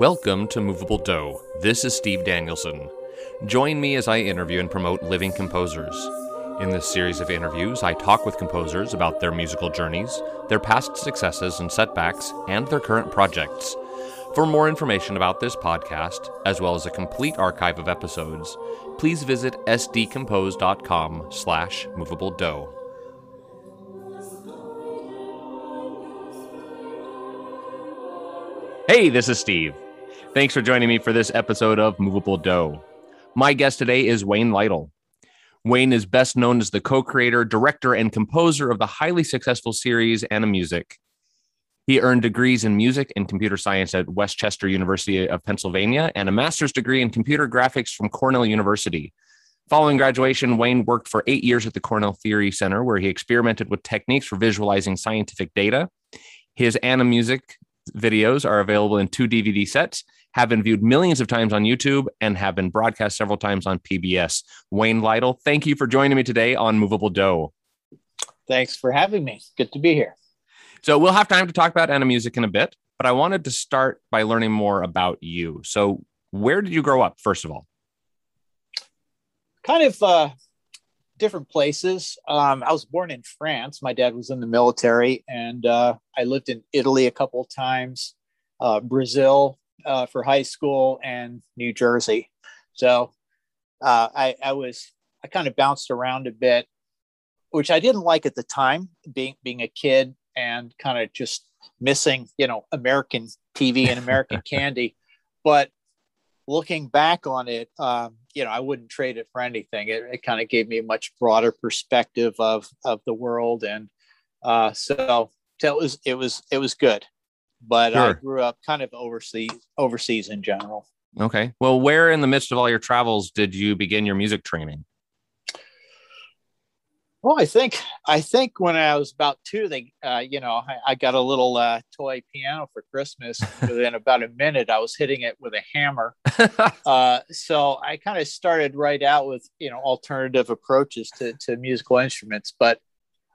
Welcome to Movable Do. This is Steve Danielson. Join me as I interview and promote living composers. In this series of interviews, I talk with composers about their musical journeys, their past successes and setbacks, and their current projects. For more information about this podcast, as well as a complete archive of episodes, please visit sdcompose.com slash movable do. Hey, this is Steve. Thanks for joining me for this episode of Movable Do. My guest today is Wayne Lytle. Wayne is best known as the co creator, director, and composer of the highly successful series Animusic. He earned degrees in music and computer science at West Chester University of Pennsylvania and a master's degree in computer graphics from Cornell University. Following graduation, Wayne worked for eight years at the Cornell Theory Center, where he experimented with techniques for visualizing scientific data. His Animusic videos are available in two DVD sets, have been viewed millions of times on YouTube, and have been broadcast several times on PBS. Wayne Lytle, thank you for joining me today on Movable Do. Thanks for having me. Good to be here. So we'll have time to talk about Anna Animusic in a bit, but I wanted to start by learning more about you. So where did you grow up, first of all? Kind of uh, different places. Um, I was born in France. My dad was in the military, and uh, I lived in Italy a couple of times, uh, Brazil uh, for high school, and New Jersey. So uh, I, I was I kind of bounced around a bit, which I didn't like at the time, being being a kid and kind of just missing, you know, American TV and American candy. But looking back on it, um, you know, I wouldn't trade it for anything. It, it kind of gave me a much broader perspective of of the world, and uh, so, so it was it was it was good. But sure. I grew up kind of overseas overseas in general. Okay. Well, where in the midst of all your travels did you begin your music training? Well, I think I think when I was about two, they, uh, you know, I, I, got a little uh, toy piano for Christmas. Within about a minute, I was hitting it with a hammer. uh, so I kind of started right out with you know alternative approaches to, to musical instruments. But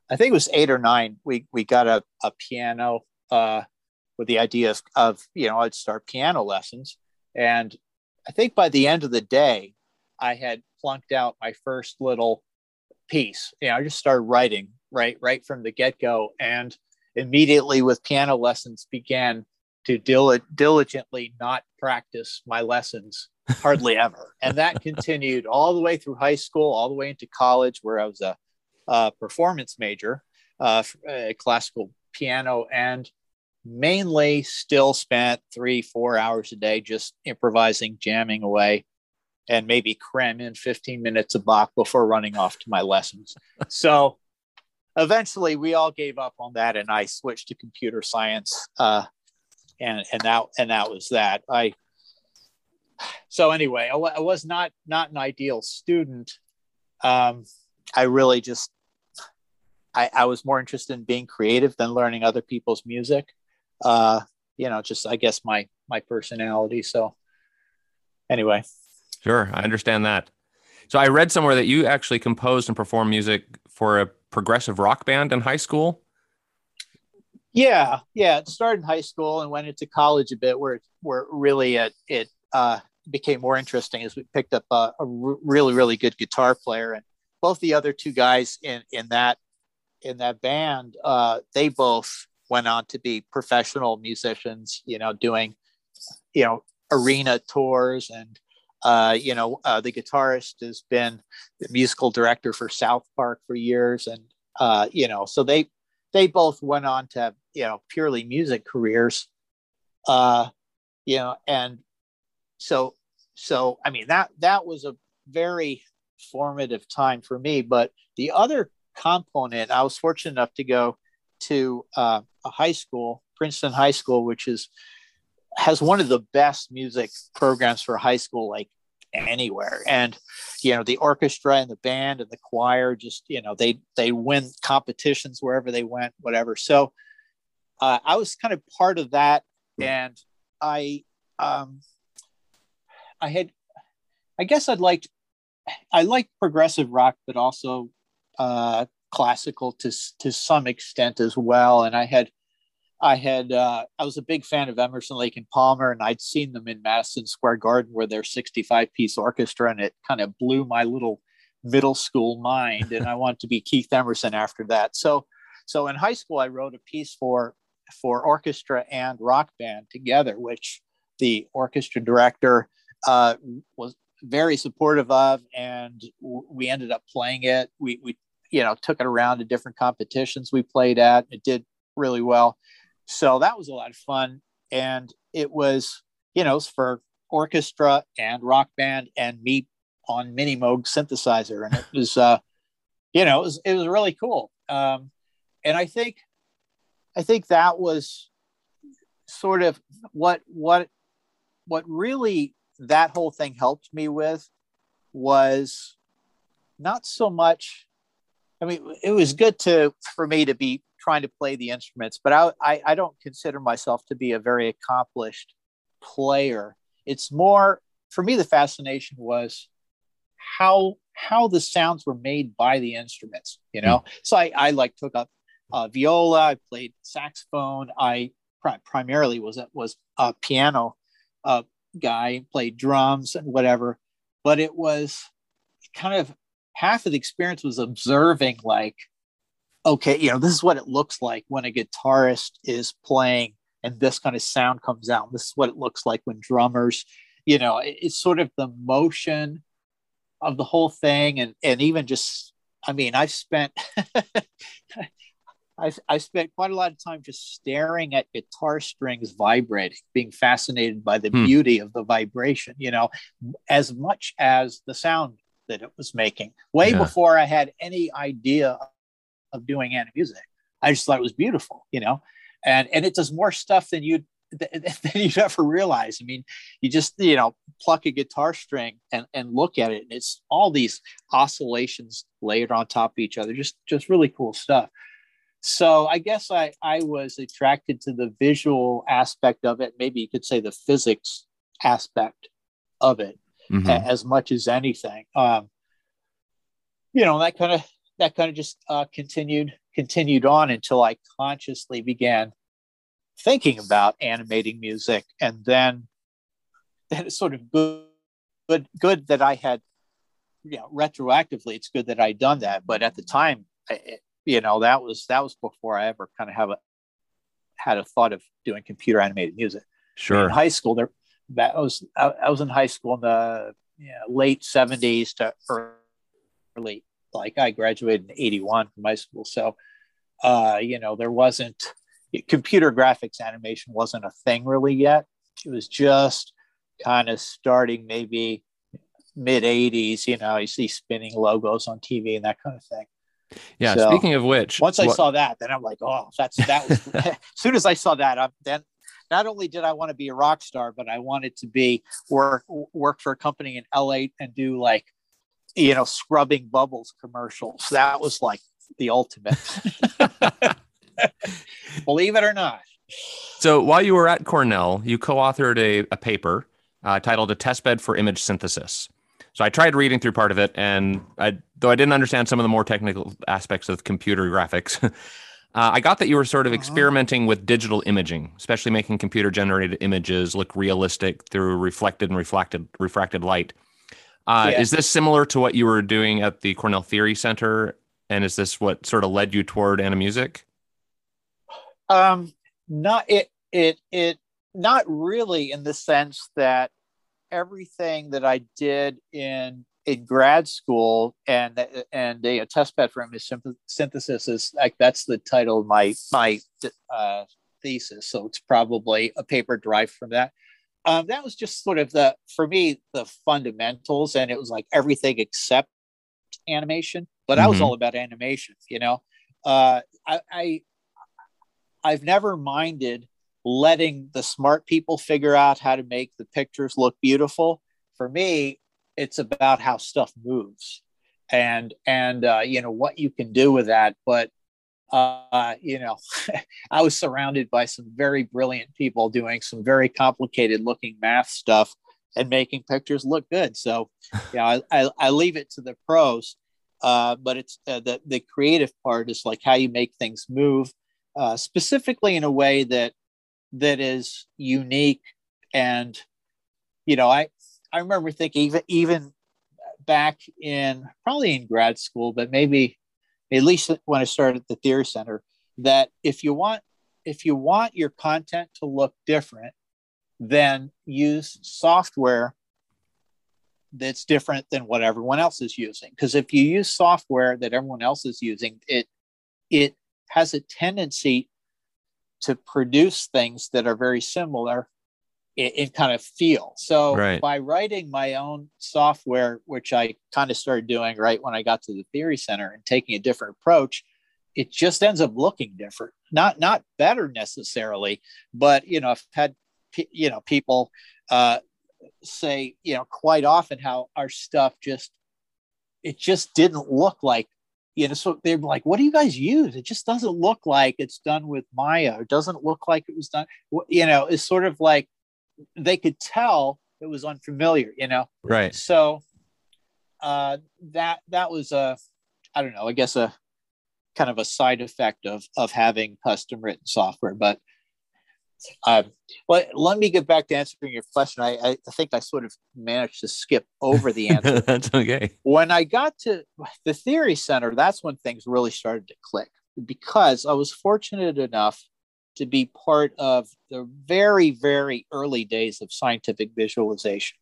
I think it was eight or nine. We we got a, a piano uh, with the idea of, of you know I'd start piano lessons, and I think by the end of the day, I had plunked out my first little piece. You know, I just started writing right right from the get go, and immediately with piano lessons began to dil- diligently not practice my lessons hardly ever, and that continued all the way through high school, all the way into college, where I was a, a performance major, uh, classical piano, and mainly still spent three four hours a day just improvising jamming away and maybe cram in 15 minutes of Bach before running off to my lessons. so eventually we all gave up on that and I switched to computer science. Uh, and, and that, and that was that I, so anyway, I, was not, not an ideal student. Um, I really just, I, I was more interested in being creative than learning other people's music. Uh, you know, just, I guess my, my personality. So anyway, Sure, I understand that. So I read somewhere that you actually composed and performed music for a progressive rock band in high school. Yeah, yeah. It started in high school and went into college a bit, where where really it it uh, became more interesting as we picked up a, a really really good guitar player, and both the other two guys in in that in that band, uh, they both went on to be professional musicians. You know, doing you know arena tours and uh, you know, uh, the guitarist has been the musical director for South Park for years, and uh, you know, so they they both went on to have, you know purely music careers, uh, you know, and so so I mean that that was a very formative time for me. But the other component, I was fortunate enough to go to uh, a high school, Princeton High School, which is has one of the best music programs for high school like anywhere. And you know the orchestra and the band and the choir just you know they they win competitions wherever they went whatever. So uh, i was kind of part of that and i um i had i guess i'd liked i liked progressive rock but also uh classical to to some extent as well and i had I had uh, I was a big fan of Emerson Lake and Palmer, and I'd seen them in Madison Square Garden where their 65 piece orchestra, and it kind of blew my little middle school mind, and I wanted to be Keith Emerson after that. So, so in high school, I wrote a piece for for orchestra and rock band together, which the orchestra director uh, was very supportive of, and we ended up playing it. We we you know took it around to different competitions we played at. It did really well, so that was a lot of fun, and it was you know for orchestra and rock band and me on Minimoog synthesizer. And it was uh you know it was, it was really cool. Um and i think i think that was sort of what what what really that whole thing helped me with was not so much i mean it was good to for me to be trying to play the instruments but i i, I don't consider myself to be a very accomplished player it's more for me the fascination was how how the sounds were made by the instruments you know mm. so i i like took up uh, viola i played saxophone i pri- primarily was was a piano uh, guy played drums and whatever but it was kind of half of the experience was observing like okay you know this is what it looks like when a guitarist is playing and this kind of sound comes out this is what it looks like when drummers you know it, it's sort of the motion of the whole thing and and even just i mean i've spent I've, i spent quite a lot of time just staring at guitar strings vibrating, being fascinated by the hmm. beauty of the vibration, you know, as much as the sound that it was making. Way yeah. before I had any idea of doing any music, I just thought it was beautiful, you know, and and it does more stuff than you'd than you'd ever realize. I mean, you just you know pluck a guitar string and and look at it, and it's all these oscillations layered on top of each other. Just just really cool stuff. So I guess I I was attracted to the visual aspect of it. Maybe you could say the physics aspect of it mm-hmm. a, as much as anything. Um, you know that kind of that kind of just uh, continued continued on until I consciously began thinking about animating music and then then it's sort of good good good that i had you know retroactively it's good that i'd done that but at the time I, you know that was that was before i ever kind of have a had a thought of doing computer animated music sure in high school there that was I, I was in high school in the you know, late 70s to early like i graduated in 81 from high school so uh you know there wasn't computer graphics animation wasn't a thing really yet. It was just kind of starting maybe mid 80s. You know, you see spinning logos on TV and that kind of thing. Yeah. So, speaking of which, once I what... saw that, then I'm like, oh, that's that was. as soon as I saw that, I'm then. Not only did I want to be a rock star, but I wanted to be work work for a company in LA and do like, you know, scrubbing bubbles commercials. That was like the ultimate. Believe it or not. So while you were at Cornell, you co-authored a, a paper uh, titled "A Testbed for Image Synthesis." So I tried reading through part of it, and I, though I didn't understand some of the more technical aspects of computer graphics, uh, I got that you were sort of uh-huh. experimenting with digital imaging, especially making computer-generated images look realistic through reflected and reflected refracted light. Uh, yeah. Is this similar to what you were doing at the Cornell Theory Center? And is this what sort of led you toward Animusic? Um, not it it it not really in the sense that everything that I did in in grad school and and a test bed for image synthesis is like that's the title of my my uh, thesis. So it's probably a paper derived from that. Um, that was just sort of the for me the fundamentals, and it was like everything except animation. But mm-hmm. I was mm-hmm. all about animation, you know. Uh, I, I I've never minded letting the smart people figure out how to make the pictures look beautiful. For me, it's about how stuff moves and and uh, you know what you can do with that. But uh, you know, I was surrounded by some very brilliant people doing some very complicated looking math stuff and making pictures look good. So, you know, I, I, I leave it to the pros. Uh, but it's uh, the the creative part is like how you make things move uh, specifically in a way that that is unique and you know i i remember thinking even even back in probably in grad school but maybe at least when i started at the theory center that if you want if you want your content to look different then use software that's different than what everyone else is using. Because if you use software that everyone else is using it it has a tendency to produce things that are very similar in, in kind of feel. So Right. by writing my own software which i kind of started doing right when i got to the theory center and taking a different approach it just ends up looking different. Not not better necessarily but you know i've had you know people uh say you know quite often how our stuff just it just didn't look like you know so they're like what do you guys use? It just doesn't look like it's done with maya. It doesn't look like it was done you know it's sort of like they could tell it was unfamiliar you know Right. so uh that that was a i don't know i guess a kind of a side effect of of having custom written software but um well let me get back to answering your question i i I think i sort of managed to skip over the answer That's okay. when I got to the theory center, that's when things really started to click because I was fortunate enough to be part of the very, very early days of scientific visualization,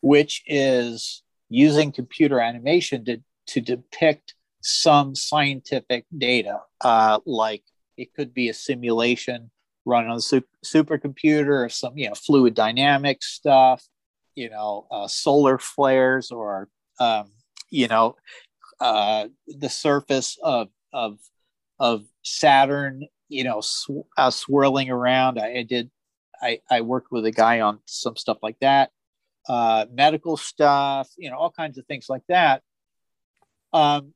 which is using computer animation to, to depict some scientific data, uh, like it could be a simulation run on a su- supercomputer or some, you know, fluid dynamics stuff, you know, uh, solar flares or um, you know, uh, the surface of of of Saturn, you know, sw- uh, swirling around. I, I did. I, I worked with a guy on some stuff like that, uh, medical stuff, you know, all kinds of things like that. Um,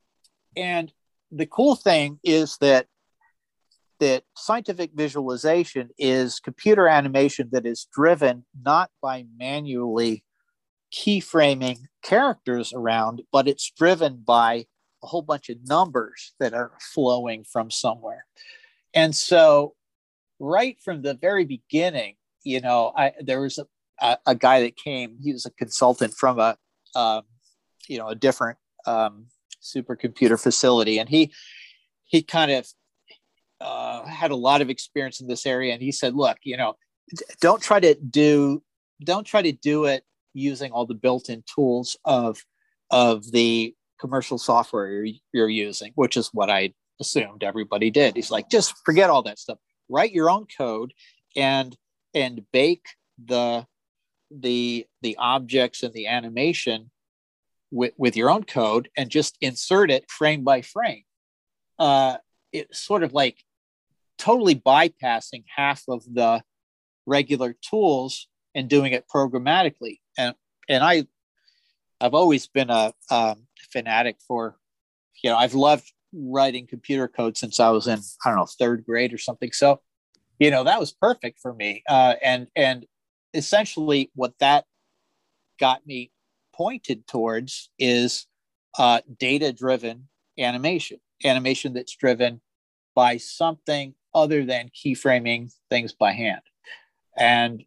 and the cool thing is that that scientific visualization is computer animation that is driven not by manually keyframing characters around, but it's driven by a whole bunch of numbers that are flowing from somewhere. And so, right from the very beginning, you know, I there was a, a, a guy that came. He was a consultant from a, um, you know, a different um, supercomputer facility, and he he kind of uh, had a lot of experience in this area. And he said, "Look, you know, don't try to do don't try to do it using all the built-in tools of of the commercial software you're, you're using which is what i assumed everybody did. He's like just forget all that stuff. Write your own code and and bake the the the objects and the animation with, with your own code and just insert it frame by frame. Uh it's sort of like totally bypassing half of the regular tools and doing it programmatically. And and i i've always been a um, fanatic for you know i've loved writing computer code since i was in i don't know third grade or something. So you know that was perfect for me. Uh, and and essentially what that got me pointed towards is uh, data driven animation animation that's driven by something other than keyframing things by hand. And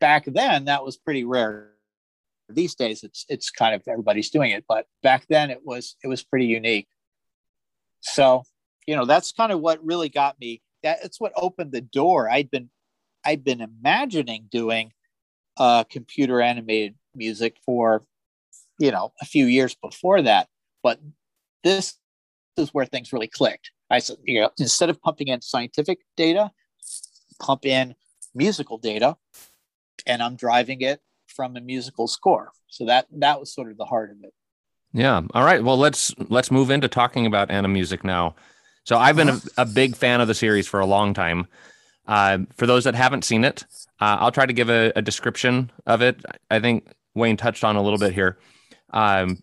back then that was pretty rare. These days it's it's kind of everybody's doing it but back then it was it was pretty unique so you know that's kind of what really got me that's what opened the door. I'd been i'd been imagining doing uh computer animated music for you know a few years before that but this is where things really clicked. I said you know instead of pumping in scientific data pump in musical data and i'm driving it from a musical score. So that that was sort of the heart of it Yeah. All right. Well, let's let's move into talking about Animusic now. So I've been a, a big fan of the series for a long time. Uh, for those that haven't seen it, uh, I'll try to give a, a description of it. I think Wayne touched on a little bit here. Um,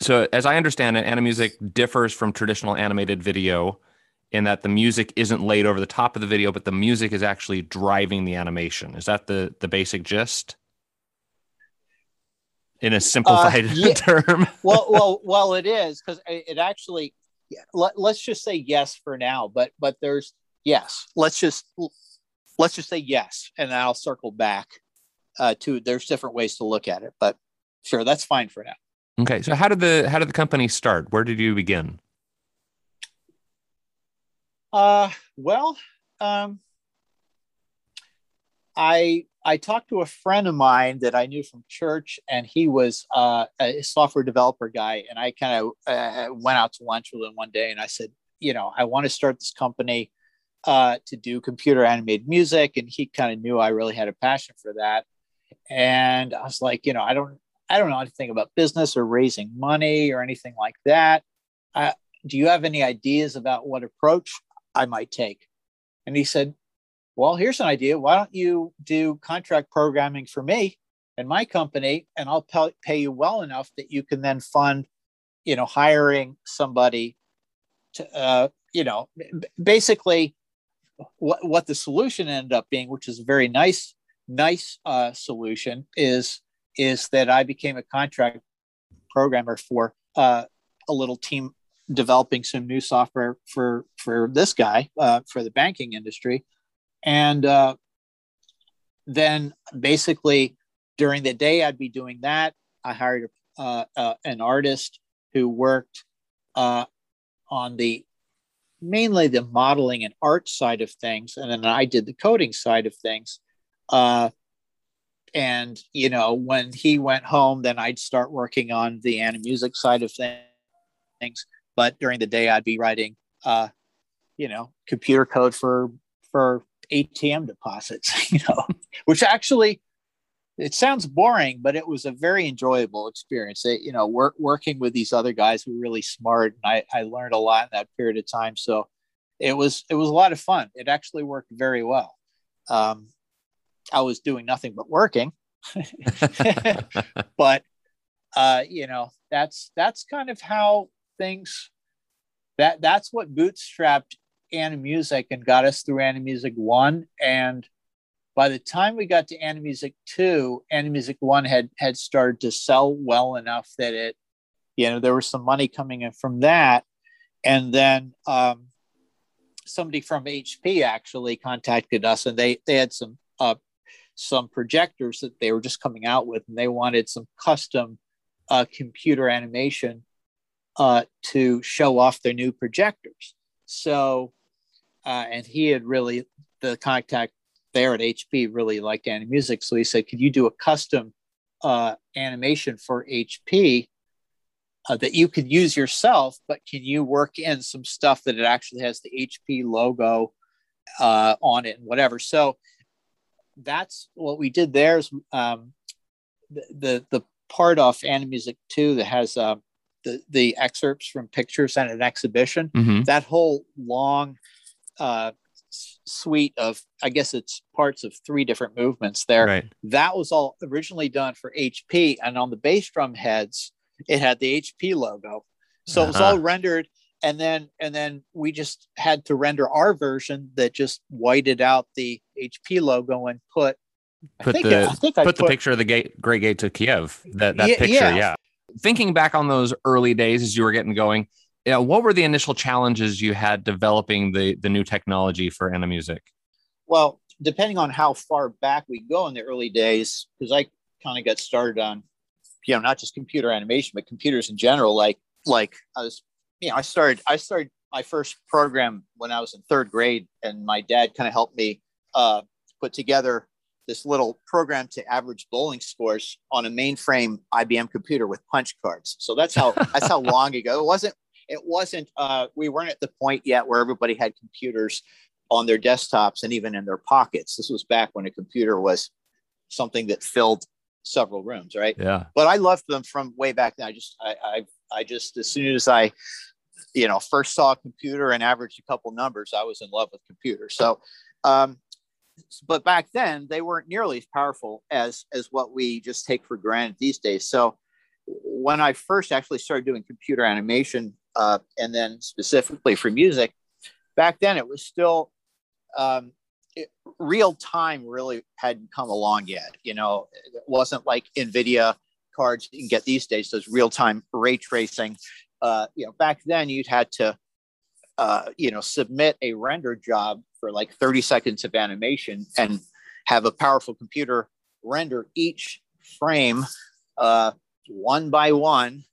so as I understand it, Animusic differs from traditional animated video in that the music isn't laid over the top of the video, but the music is actually driving the animation. Is that the the basic gist? In a simplified yeah. term. well well well it is because it actually let, let's just say yes for now. But but there's yes. Let's just let's just say yes, and I'll circle back uh, to. There's different ways to look at it, but sure, that's fine for now. Okay, so how did the how did the company start? Where did you begin? Uh, well, um, I I talked to a friend of mine that I knew from church, and he was uh, a software developer guy. And I kind of uh, went out to lunch with him one day, and I said, you know, I want to start this company uh, to do computer animated music, and he kind of knew I really had a passion for that. And I was like, you know, I don't I don't know anything about business or raising money or anything like that. Do you have any ideas about what approach I might take? And he said, well, here's an idea. Why don't you do contract programming for me and my company, and I'll pay you well enough that you can then fund, you know, hiring somebody to, uh, you know, basically what, what the solution ended up being, which is a very nice, nice uh, solution, is is that I became a contract programmer for uh, a little team developing some new software for for this guy uh, for the banking industry and uh, then basically during the day, I'd be doing that. I hired uh, uh, an artist who worked uh, on the mainly the modeling and art side of things, and then I did the coding side of things. Uh, and you know, when he went home, then I'd start working on the music side of things. But during the day, I'd be writing, uh, you know, computer code for for ATM deposits, you know, which actually it sounds boring, but it was a very enjoyable experience. It, you know, work, working with these other guys who were really smart, and I, I learned a lot in that period of time. So it was it was a lot of fun. It actually worked very well. Um, I was doing nothing but working, but uh, you know, that's that's kind of how things that that's what bootstrapped Animusic and got us through Animusic 1. And by the time we got to Animusic 2, Animusic 1 had, had started to sell well enough that it, you know, there was some money coming in from that. And then um, somebody from HP actually contacted us and they, they had some, uh, some projectors that they were just coming out with and they wanted some custom uh, computer animation uh, to show off their new projectors. So uh, and he had really the contact there at HP really liked Animusic, so he said, "Could you do a custom uh, animation for HP uh, that you could use yourself, but can you work in some stuff that it actually has the HP logo uh, on it and whatever?" So that's what we did there. Is um, the, the the part of Animusic two that has uh, the the excerpts from pictures and an exhibition. Mm-hmm. That whole long uh, suite of, I guess it's parts of three different movements there. Right. That was all originally done for HP, and on the bass drum heads, it had the HP logo. So uh-huh. it was all uh-huh. rendered, and then and then we just had to render our version that just whited out the HP logo and put. Put I the I think put, put the picture of the gate, Great Gate to Kiev. That that yeah, picture, yeah. yeah. Thinking back on those early days as you were getting going, you know, what were the initial challenges you had developing the the new technology for Animusic? Well, depending on how far back we go in the early days, because I kind of got started on, you know, not just computer animation, but computers in general. Like, like I was, you know, I started, I started my first program when I was in third grade, and my dad kind of helped me uh, put together this little program to average bowling scores on a mainframe IBM computer with punch cards. So that's how that's how long ago. It wasn't it wasn't uh, we weren't at the point yet where everybody had computers on their desktops and even in their pockets. This was back when a computer was something that filled several rooms right? Yeah. But i loved them from way back then. I just i i, I just as soon as i you know first saw a computer and averaged a couple numbers i was in love with computers. So um, but back then they weren't nearly as powerful as as what we just take for granted these days. So when i first actually started doing computer animation uh, and then specifically for music, back then it was still um, it, real time really hadn't come along yet. You know, it wasn't like NVIDIA cards you can get these days, those real time ray tracing. Uh, you know, back then you'd had to uh, you know, submit a render job for like 30 seconds of animation and have a powerful computer render each frame uh, one by one.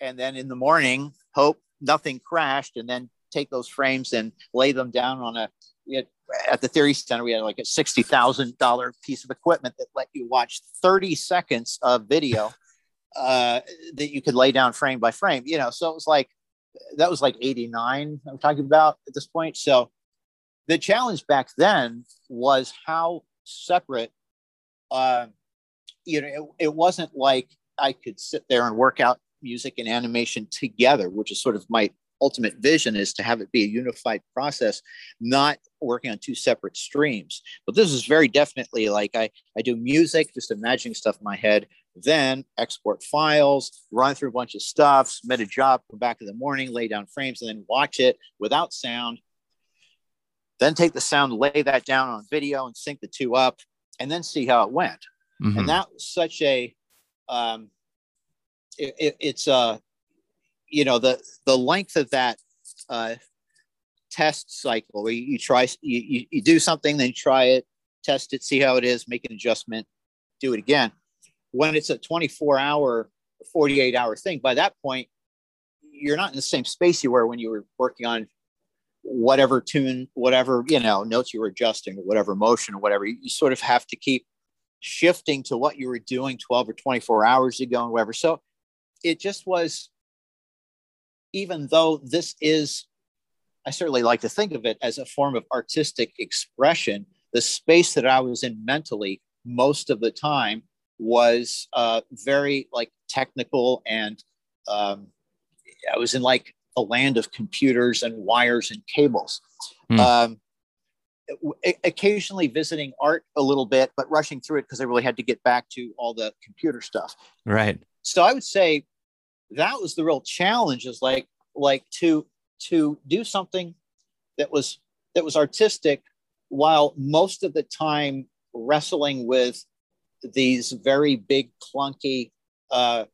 And then in the morning, hope nothing crashed and then take those frames and lay them down on a, at the Theory Center, we had like a $60,000 piece of equipment that let you watch 30 seconds of video uh, that you could lay down frame by frame, you know. So it was like, that was like 89 I'm talking about at this point. So the challenge back then was how separate, uh, you know, it, it wasn't like I could sit there and work out music and animation together, which is sort of my ultimate vision is to have it be a unified process, not working on two separate streams. But this is very definitely like I, I do music, just imagining stuff in my head, then export files, run through a bunch of stuff, submit a job, come back in the morning, lay down frames, and then watch it without sound. Then take the sound, lay that down on video and sync the two up, and then see how it went. Mm-hmm. And that was such a, um, it, it, it's a, you know, the the length of that uh, test cycle where you, try, you, you, you do something, then try it, test it, see how it is, make an adjustment, do it again. When it's a 24 hour 48 hour thing by that point you're not in the same space you were when you were working on whatever tune whatever you know notes you were adjusting whatever motion or whatever you, you sort of have to keep shifting to what you were doing 12 or 24 hours ago and whatever so it just was even though this is i certainly like to think of it as a form of artistic expression the space that i was in mentally most of the time was uh, very like technical and um, I was in like a land of computers and wires and cables. Mm. Um, occasionally visiting art a little bit, but rushing through it because I really had to get back to all the computer stuff. Right. So I would say that was the real challenge is like like to to do something that was that was artistic while most of the time wrestling with these very big, clunky uh,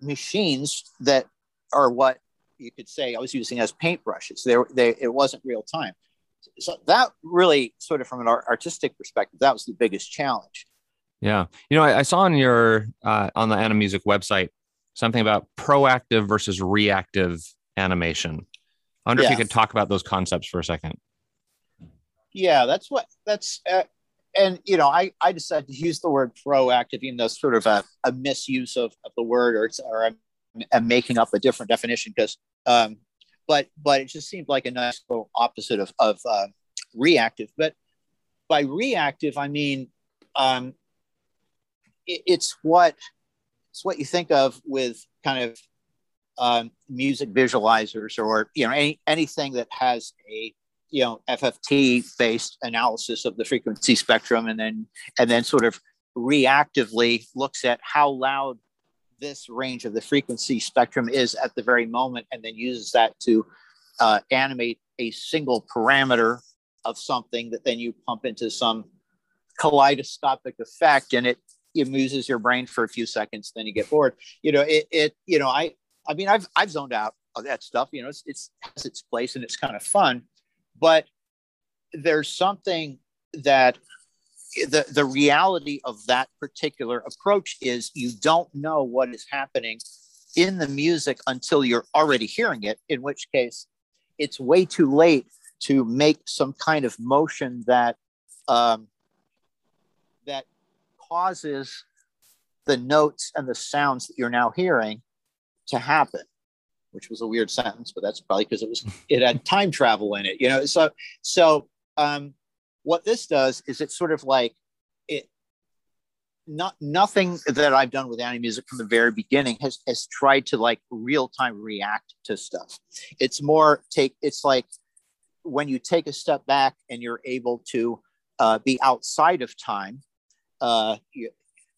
machines that are what you could say I was using as paintbrushes. They, they, it wasn't real time. So that really, sort of from an artistic perspective, that was the biggest challenge. Yeah, you know, I, I saw on your uh, on the Animusic website something about proactive versus reactive animation. I wonder yeah. if you could talk about those concepts for a second. Yeah, that's what that's uh, and you know, I, I decided to use the word proactive, even though it's sort of a, a misuse of, of the word, or it's or I'm, I'm making up a different definition because, um, but but it just seemed like a nice little opposite of of uh, reactive. But by reactive, I mean um, it, it's what it's what you think of with kind of um, music visualizers or you know any, anything that has a you know FFT based analysis of the frequency spectrum, and then and then sort of reactively looks at how loud this range of the frequency spectrum is at the very moment, and then uses that to uh, animate a single parameter of something that then you pump into some kaleidoscopic effect, and it amuses your brain for a few seconds. Then you get bored. You know, it. it you know, I. I mean, I've I've zoned out of that stuff. You know, it's, it's has its place and it's kind of fun but there's something that the, the reality of that particular approach is you don't know what is happening in the music until you're already hearing it, in which case it's way too late to make some kind of motion that um, that causes the notes and the sounds that you're now hearing to happen which was a weird sentence, but that's probably because it was it had time travel in it, you know. So so um, what this does is it's sort of like it not nothing that I've done with any music from the very beginning has has tried to like real time react to stuff. It's more take it's like when you take a step back and you're able to uh, be outside of time. Uh, you,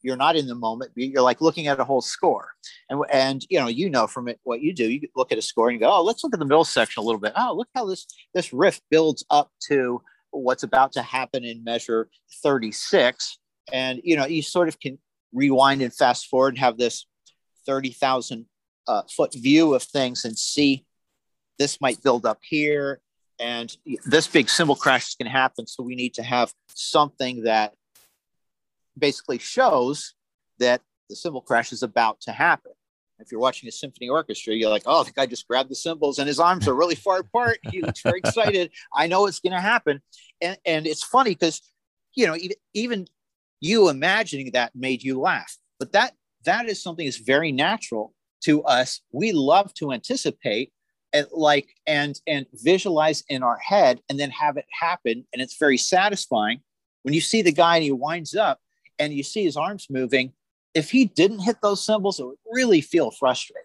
you're not in the moment you're like looking at a whole score and and you know you know from it what you do you look at a score and you go oh let's look at the middle section a little bit oh look how this this riff builds up to what's about to happen in measure 36 and you know you sort of can rewind and fast forward and have this 30,000 uh, foot view of things and see this might build up here and this big cymbal crash is going to happen. So we need to have something that basically shows that the cymbal crash is about to happen if you're watching a symphony orchestra you're like oh the guy just grabbed the cymbals and his arms are really far apart. He looks very excited. I know it's going to happen. And, and it's funny because you know even, even you imagining that made you laugh. But that that is something that's very natural to us. We love to anticipate and like and and visualize in our head and then have it happen. And it's very satisfying when you see the guy and he winds up and you see his arms moving if he didn't hit those cymbals, it would really feel frustrating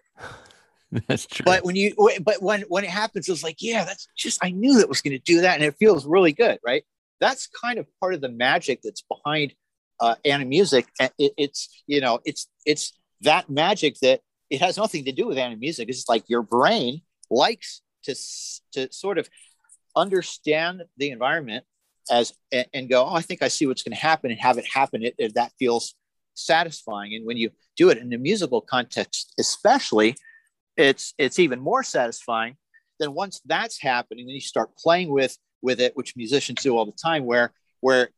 that's true but when you but when when it happens it's like yeah that's just i knew that was going to do that and it feels really good right that's kind of part of the magic that's behind uh, music. It, it's you know it's it's that magic that it has nothing to do with music. It's just like your brain likes to to sort of understand the environment as and, and go, oh, I think I see what's going to happen, and have it happen. It, it, that feels satisfying. And when you do it in a musical context, especially, it's it's even more satisfying. Then once that's happening, then you start playing with with it, which musicians do all the time, where where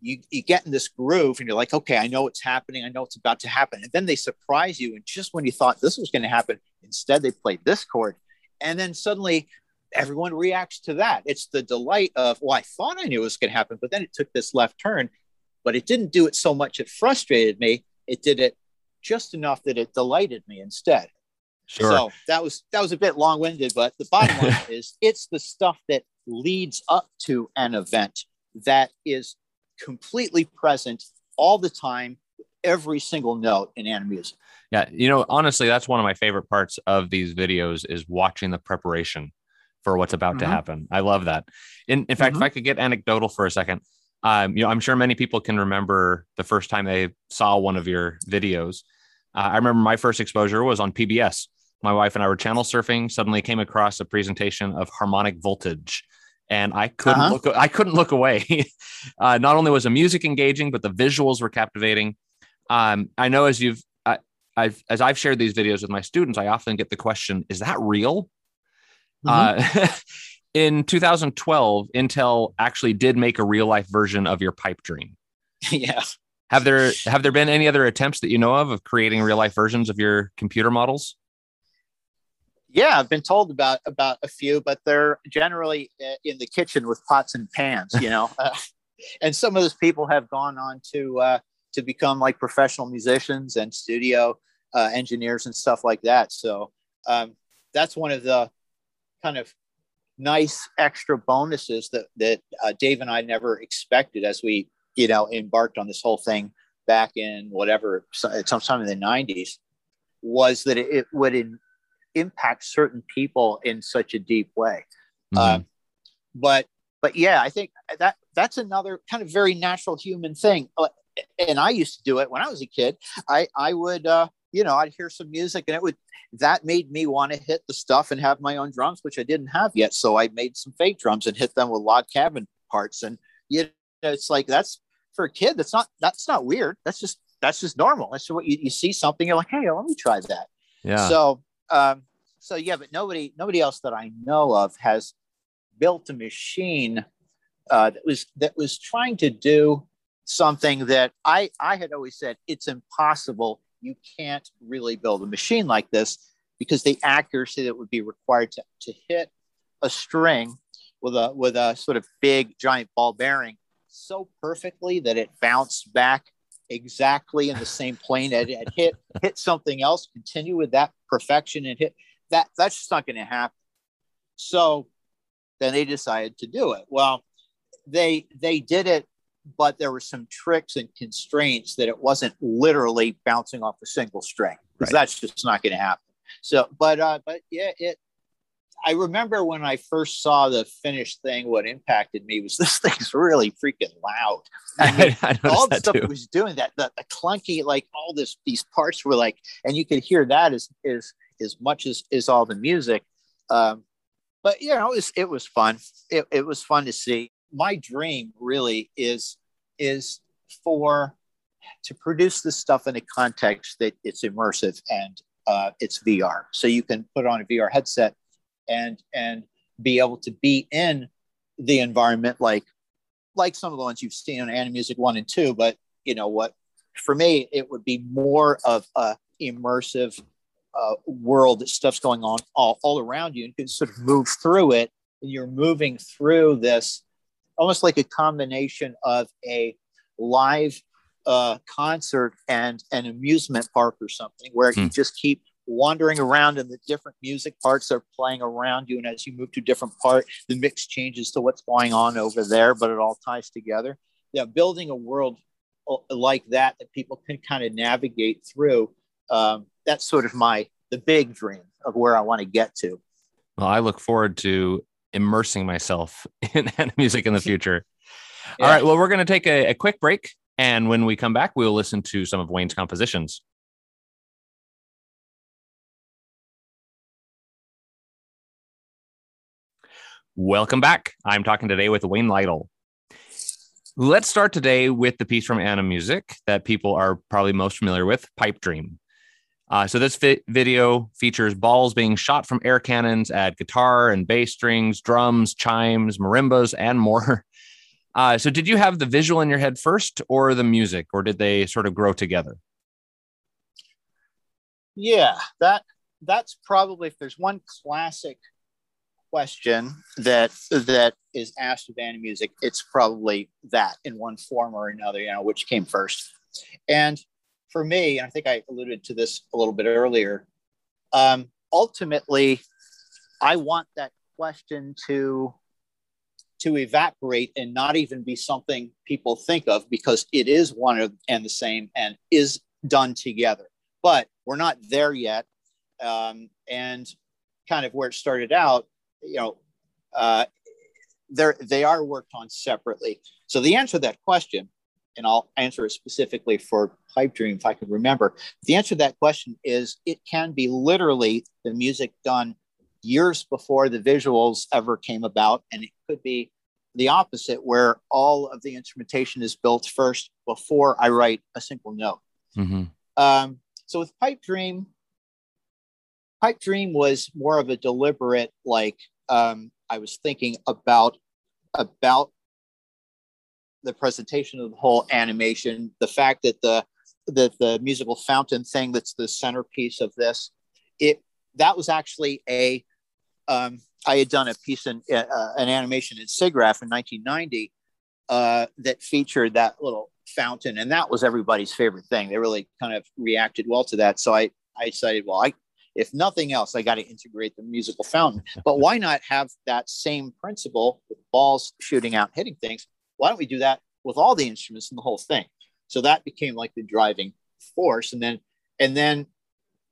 you, you get in this groove and you're like, okay, I know what's happening. I know it's about to happen. And then they surprise you. And just when you thought this was going to happen, instead they played this chord. And then suddenly everyone reacts to that. It's the delight of, well, I thought I knew it was going to happen, but then it took this left turn, but it didn't do it so much it frustrated me. It did it just enough that it delighted me instead. Sure. So that was that was a bit long-winded, but the bottom line is it's the stuff that leads up to an event that is completely present all the time, every single note in Animusic. Yeah, you know, honestly, that's one of my favorite parts of these videos is watching the preparation for what's about mm-hmm. to happen. I love that. In in fact, mm-hmm. if I could get anecdotal for a second, um, you know, I'm sure many people can remember the first time they saw one of your videos. Uh, I remember my first exposure was on PBS. My wife and I were channel surfing. Suddenly, came across a presentation of harmonic voltage, and I couldn't uh-huh. look. I couldn't look away. uh, not only was the music engaging, but the visuals were captivating. Um, I know as you've, I, I've as I've shared these videos with my students, I often get the question, "Is that real?" Mm-hmm. Uh, in 2012, Intel actually did make a real life version of your pipe dream. yeah. Have there have there been any other attempts that you know of of creating real life versions of your computer models? Yeah, I've been told about about a few, but they're generally uh, in the kitchen with pots and pans, you know. uh, and some of those people have gone on to uh, to become like professional musicians and studio uh, engineers and stuff like that. So um, that's one of the kind of nice extra bonuses that that uh, Dave and I never expected as we you know embarked on this whole thing back in whatever sometime in the 90s was that it, it would in, impact certain people in such a deep way. Mm-hmm. Uh, but but yeah, I think that that's another kind of very natural human thing. Uh, and I used to do it when I was a kid. I I would uh, you know I'd hear some music and it would that made me want to hit the stuff and have my own drums, which I didn't have yet. So I made some fake drums and hit them with log cabin parts. And you know, it's like that's for a kid. That's not that's not weird. That's just that's just normal. That's what you, you see something. You're like, hey, let me try that. Yeah. So um, so yeah, but nobody nobody else that I know of has built a machine uh, that was that was trying to do something that I I had always said it's impossible. You can't really build a machine like this because the accuracy that would be required to, to hit a string with a with a sort of big giant ball bearing so perfectly that it bounced back exactly in the same plane and, and hit hit something else continue with that perfection and hit that that's just not going to happen. So then they decided to do it. Well, they they did it, but there were some tricks and constraints that it wasn't literally bouncing off a single string because right. that's just not going to happen. So, but uh, but yeah, it. I remember when I first saw the finished thing. What impacted me was this thing's really freaking loud. I mean, I all the stuff too. it was doing that, the, the clunky, like all this, these parts were like, and you could hear that is is as much as is all the music. Um, but you know, it was it was fun. It, it was fun to see. My dream really is is for to produce this stuff in a context that it's immersive and uh, it's VR. So you can put on a VR headset and and be able to be in the environment like like some of the ones you've seen on Animusic one and two. But you know what? For me, it would be more of a immersive uh, world that stuff's going on all, all around you and you can sort of move through it and you're moving through this almost like a combination of a live uh, concert and an amusement park or something where hmm. you just keep wandering around and the different music parts are playing around you. And as you move to different part the mix changes to what's going on over there but it all ties together. Yeah building a world uh, like that that people can kind of navigate through um, that's sort of my the big dream of where i want to get to. Well i look forward to immersing myself in music in the future yeah. all right well we're going to take a, a quick break and when we come back, we'll listen to some of Wayne's compositions. Welcome back. I'm talking today with Wayne Lytle. Let's start today with the piece from Animusic that people are probably most familiar with, Pipe Dream. Uh, so this fi- video features balls being shot from air cannons at guitar and bass strings, drums, chimes, marimbas, and more. Uh, so, did you have the visual in your head first, or the music, or did they sort of grow together? Yeah, that that's probably if there's one classic question that that is asked of Animusic, it's probably that in one form or another. You know, which came first. And for me, and I think I alluded to this a little bit earlier. Um, ultimately, I want that question to to evaporate and not even be something people think of because it is one and the same and is done together. But we're not there yet. Um, and kind of where it started out, you know, uh, they're, they are worked on separately. So the answer to that question, and I'll answer it specifically for Pipe Dream if I can remember. The answer to that question is it can be literally the music done years before the visuals ever came about. And it could be the opposite, where all of the instrumentation is built first before I write a single note. Mm-hmm. Um, so with Pipe Dream, Pipe Dream was more of a deliberate, like um, I was thinking about about the presentation of the whole animation, the fact that the that the musical fountain thing that's the centerpiece of this, it that was actually a um, I had done a piece in uh, uh an animation in SIGGRAPH in 1990 uh, that featured that little fountain, and that was everybody's favorite thing. They really kind of reacted well to that. So I I decided, well, I if nothing else, I got to integrate the musical fountain. But why not have that same principle with balls shooting out, hitting things? Why don't we do that with all the instruments and the whole thing? So that became like the driving force, and then and then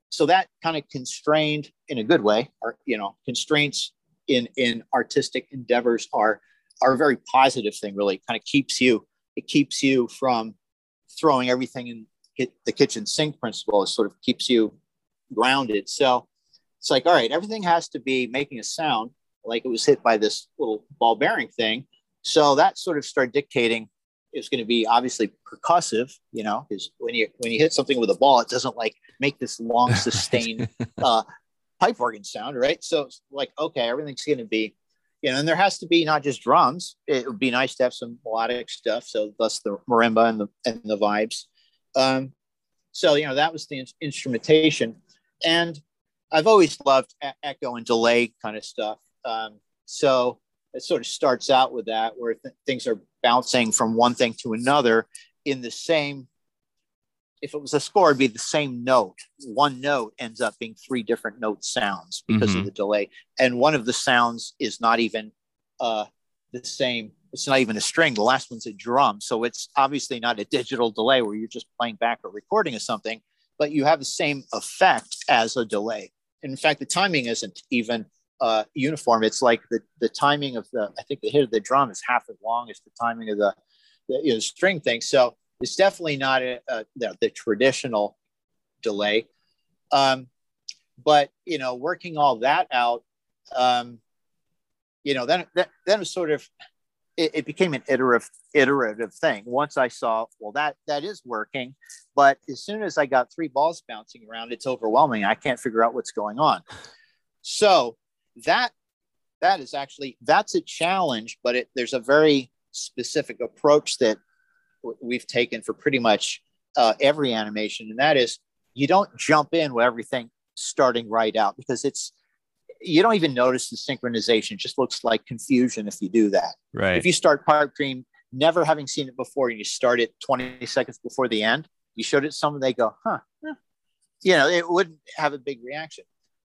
so that kind of constrained in a good way or you know constraints in in artistic endeavors are are a very positive thing really. Kind of keeps you it keeps you from throwing everything in the kitchen sink principle. It sort of keeps you grounded. So it's like all right everything has to be making a sound like it was hit by this little ball bearing thing so that sort of started dictating it's going to be obviously percussive, you know, because when you when you hit something with a ball, it doesn't like make this long sustained uh, pipe organ sound, right? So it's like okay, everything's going to be, you know, and there has to be not just drums. It would be nice to have some melodic stuff, so thus the marimba and the and the vibes. Um, so you know that was the in- instrumentation, and I've always loved echo and delay kind of stuff. Um, so it sort of starts out with that where th- things are bouncing from one thing to another in the same if it was a score it'd be the same note. One note ends up being three different note sounds because mm-hmm. of the delay. And one of the sounds is not even uh, the same it's not even a string. The last one's a drum. So it's obviously not a digital delay where you're just playing back a recording of something but you have the same effect as a delay. And in fact the timing isn't even uh, uniform. It's like the, the timing of the, I think the hit of the drum is half as long as the timing of the, the you know, string thing. So it's definitely not a, a, the, the, traditional delay. Um, but, you know, working all that out, um, you know, then, then, then was sort of, it, it became an iterative, iterative thing. Once I saw, well, that, that is working. But as soon as I got three balls bouncing around, it's overwhelming. I can't figure out what's going on. So that that is actually that's a challenge, but it, there's a very specific approach that we've taken for pretty much uh, every animation, and that is you don't jump in with everything starting right out because it's you don't even notice the synchronization. It just looks like confusion if you do that. Right. If you start Pipe Dream never having seen it before and you start it 20 seconds before the end, you showed it someone, they go, huh, you know, it wouldn't have a big reaction.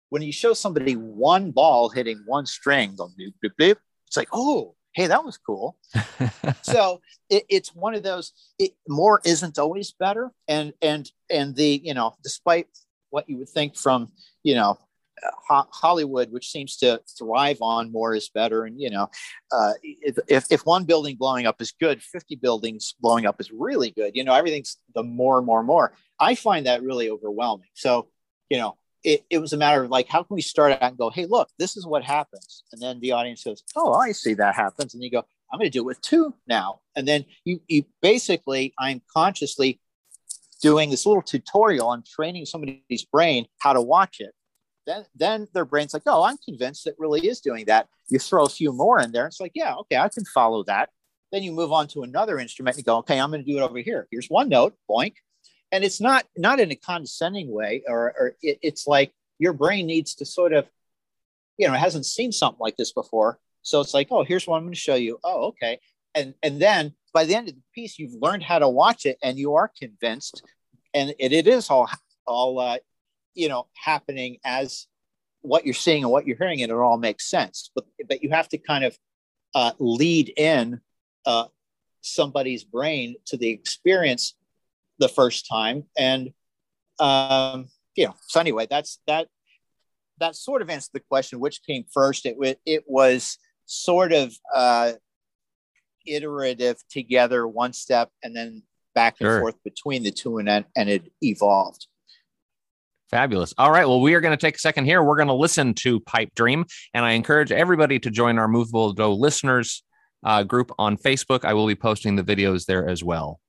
When you show somebody one ball hitting one string, going bloop, bloop, bloop, it's like, oh, hey, that was cool. so it, it's one of those. It, more isn't always better, and and and the you know, despite what you would think from you know Hollywood, which seems to thrive on more is better. And, you know, uh, if, if one building blowing up is good, 50 buildings blowing up is really good. You know, everything's the more more more. I find that really overwhelming. So, you know, it, it was a matter of like, how can we start out and go, hey, look, this is what happens. And then the audience goes, oh, I see that happens. And you go, I'm going to do it with two now. And then you, you basically, I'm consciously doing this little tutorial on training somebody's brain how to watch it then then their brain's like, oh, I'm convinced it really is doing that. You throw a few more in there, it's like, yeah, okay, I can follow that. Then you move on to another instrument and go, okay, I'm going to do it over here. Here's one note, boink, and it's not not in a condescending way, or, or it, it's like your brain needs to sort of, you know, it hasn't seen something like this before, so it's like, oh, here's what I'm going to show you. Oh, okay, and and then by the end of the piece, you've learned how to watch it, and you are convinced, and it, it is all all uh, you know happening as what you're seeing and what you're hearing and it all makes sense. But but you have to kind of uh, lead in uh, somebody's brain to the experience the first time and um, you know so anyway that's that that sort of answered the question which came first it, it was sort of uh, iterative together one step and then back and sure. forth between the two and then and it evolved Fabulous. All right. Well, we are going to take a second here. We're going to listen to Pipe Dream. And I encourage everybody to join our Movable Do listeners uh, group on Facebook. I will be posting the videos there as well.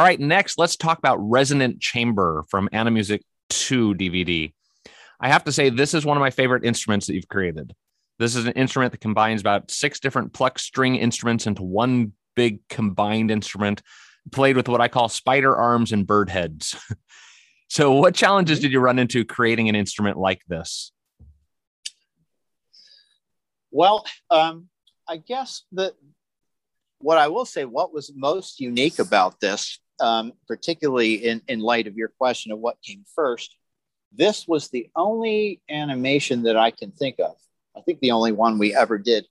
All right, next, let's talk about Resonant Chamber from Animusic 2 DVD. I have to say, this is one of my favorite instruments that you've created. This is an instrument that combines about six different pluck string instruments into one big combined instrument, played with what I call spider arms and bird heads. so, what challenges did you run into creating an instrument like this? Well, um, I guess that what I will say, what was most unique about this, um, particularly in, in light of your question of what came first, this was the only animation that I can think of. I think the only one we ever did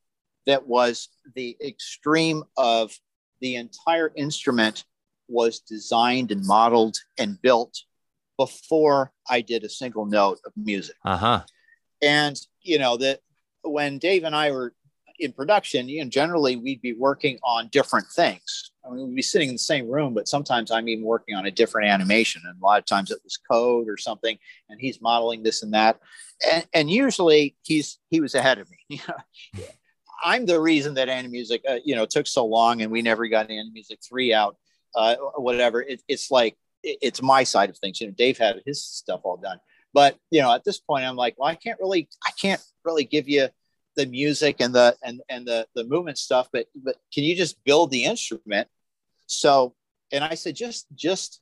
that was the extreme of the entire instrument was designed and modeled and built before I did a single note of music. Uh huh. And you know that when Dave and I were in production, you know, generally we'd be working on different things. I mean, we'd be sitting in the same room, but sometimes I'm even working on a different animation. And a lot of times it was code or something, and he's modeling this and that. And, and usually he's he was ahead of me. I'm the reason that Animusic, uh, you know, took so long and we never got Animusic three out, uh, whatever. It, it's like it, it's my side of things. You know, Dave had his stuff all done, but you know, at this point, I'm like, well, I can't really, I can't really give you the music and the and and the the movement stuff but but can you just build the instrument? So and i said just just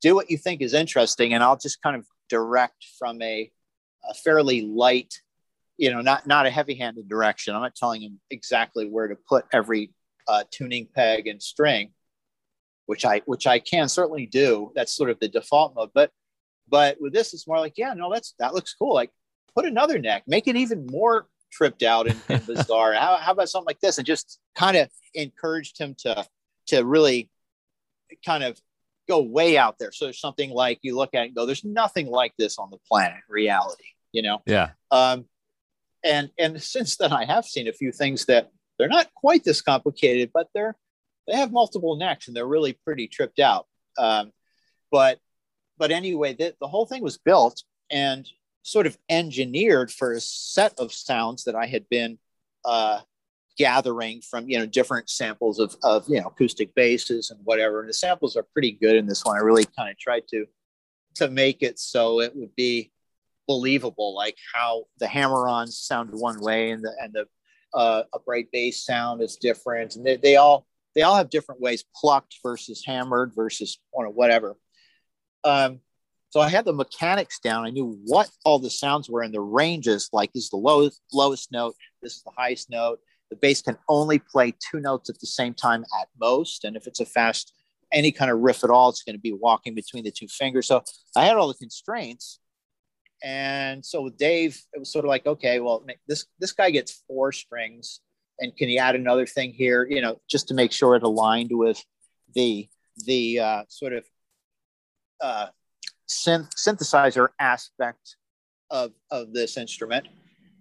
do what you think is interesting and i'll just kind of direct from a, a fairly light you know not not a heavy handed direction. I'm not telling him exactly where to put every uh, tuning peg and string which i which i can certainly do. That's sort of the default mode but but with this it's more like yeah no that's that looks cool. Like put another neck make it even more tripped out and, and bizarre. how, how about something like this? And just kind of encouraged him to to really kind of go way out there. So there's something like you look at it and go, there's nothing like this on the planet, reality, you know? Yeah. Um, and and since then I have seen a few things that they're not quite this complicated, but they're they have multiple necks and they're really pretty tripped out. Um, but but anyway, the, the whole thing was built and sort of engineered for a set of sounds that I had been uh, gathering from you know different samples of of you know acoustic basses and whatever. And the samples are pretty good in this one. I really kind of tried to to make it so it would be believable, like how the hammer-ons sound one way and the and the uh, upright bass sound is different, and they, they all they all have different ways plucked versus hammered versus whatever. Um, so I had the mechanics down. I knew what all the sounds were and the ranges. Like this is the lowest lowest note. This is the highest note. The bass can only play two notes at the same time at most. And if it's a fast, any kind of riff at all, it's going to be walking between the two fingers. So I had all the constraints. And so with Dave, it was sort of like, okay, well, this this guy gets four strings, and can he add another thing here? You know, just to make sure it aligned with the the uh, sort of uh, synth- synthesizer aspect of, of this instrument,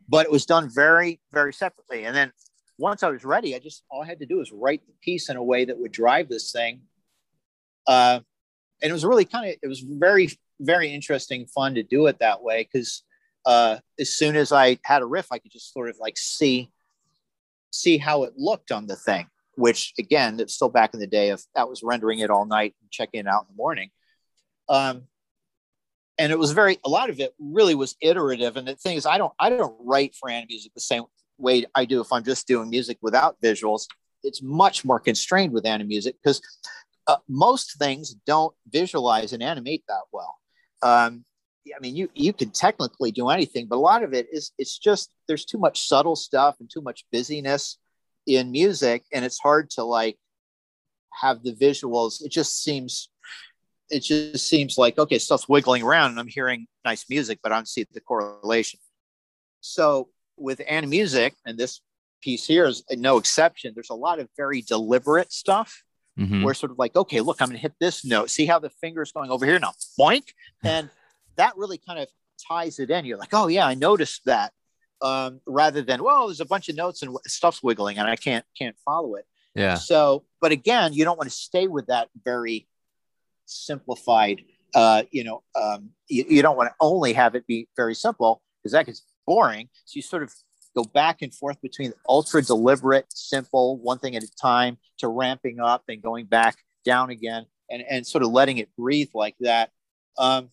but it was done very, very separately. And then once I was ready, I just all I had to do was write the piece in a way that would drive this thing. Uh, and it was really kind of it was very, very interesting, fun to do it that way because uh, as soon as I had a riff, I could just sort of like see see how it looked on the thing. Which again, it's still back in the day of that was rendering it all night and checking it out in the morning. Um, and it was very a lot of it really was iterative. And the thing is i don't i don't write for Animusic the same way i do if i'm just doing music without visuals. It's much more constrained with Animusic because uh, most things don't visualize and animate that well. Um, i mean you you can technically do anything but a lot of it is it's just there's too much subtle stuff and too much busyness in music and it's hard to like have the visuals. It just seems it just seems like okay, stuff's wiggling around, and I'm hearing nice music, but I don't see the correlation. So with Animusic, and this piece here is no exception. There's a lot of very deliberate stuff mm-hmm. where sort of like, okay, look, I'm going to hit this note. See how the finger's going over here now, boink, and that really kind of ties it in. You're like, oh yeah, I noticed that. Um, rather than well, there's a bunch of notes and stuff's wiggling, and I can't can't follow it. Yeah. So, but again, you don't want to stay with that very simplified. Uh, you know, um, you, you don't want to only have it be very simple because that gets boring. So you sort of go back and forth between ultra deliberate, simple, one thing at a time, to ramping up and going back down again. and, and sort of letting it breathe like that. Um,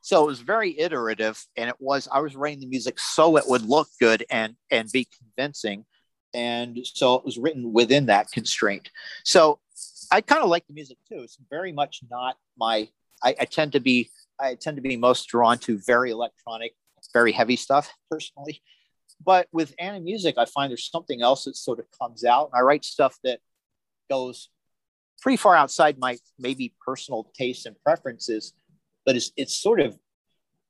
so it was very iterative and it was, I was writing the music so it would look good and, and be convincing. And so it was written within that constraint. So I kind of like the music too. It's very much not my, I, I tend to be, I tend to be most drawn to very electronic, very heavy stuff personally. But with Animusic, I find there's something else that sort of comes out. And I write stuff that goes pretty far outside my maybe personal tastes and preferences, but it's it's sort of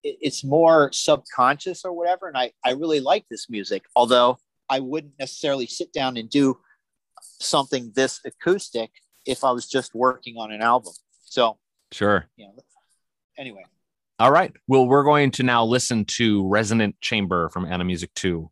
it's more subconscious or whatever. And I, I really like this music, although I wouldn't necessarily sit down and do something this acoustic if I was just working on an album. So sure. You know, anyway. All right. Well, we're going to now listen to Resonant Chamber from Animusic 2.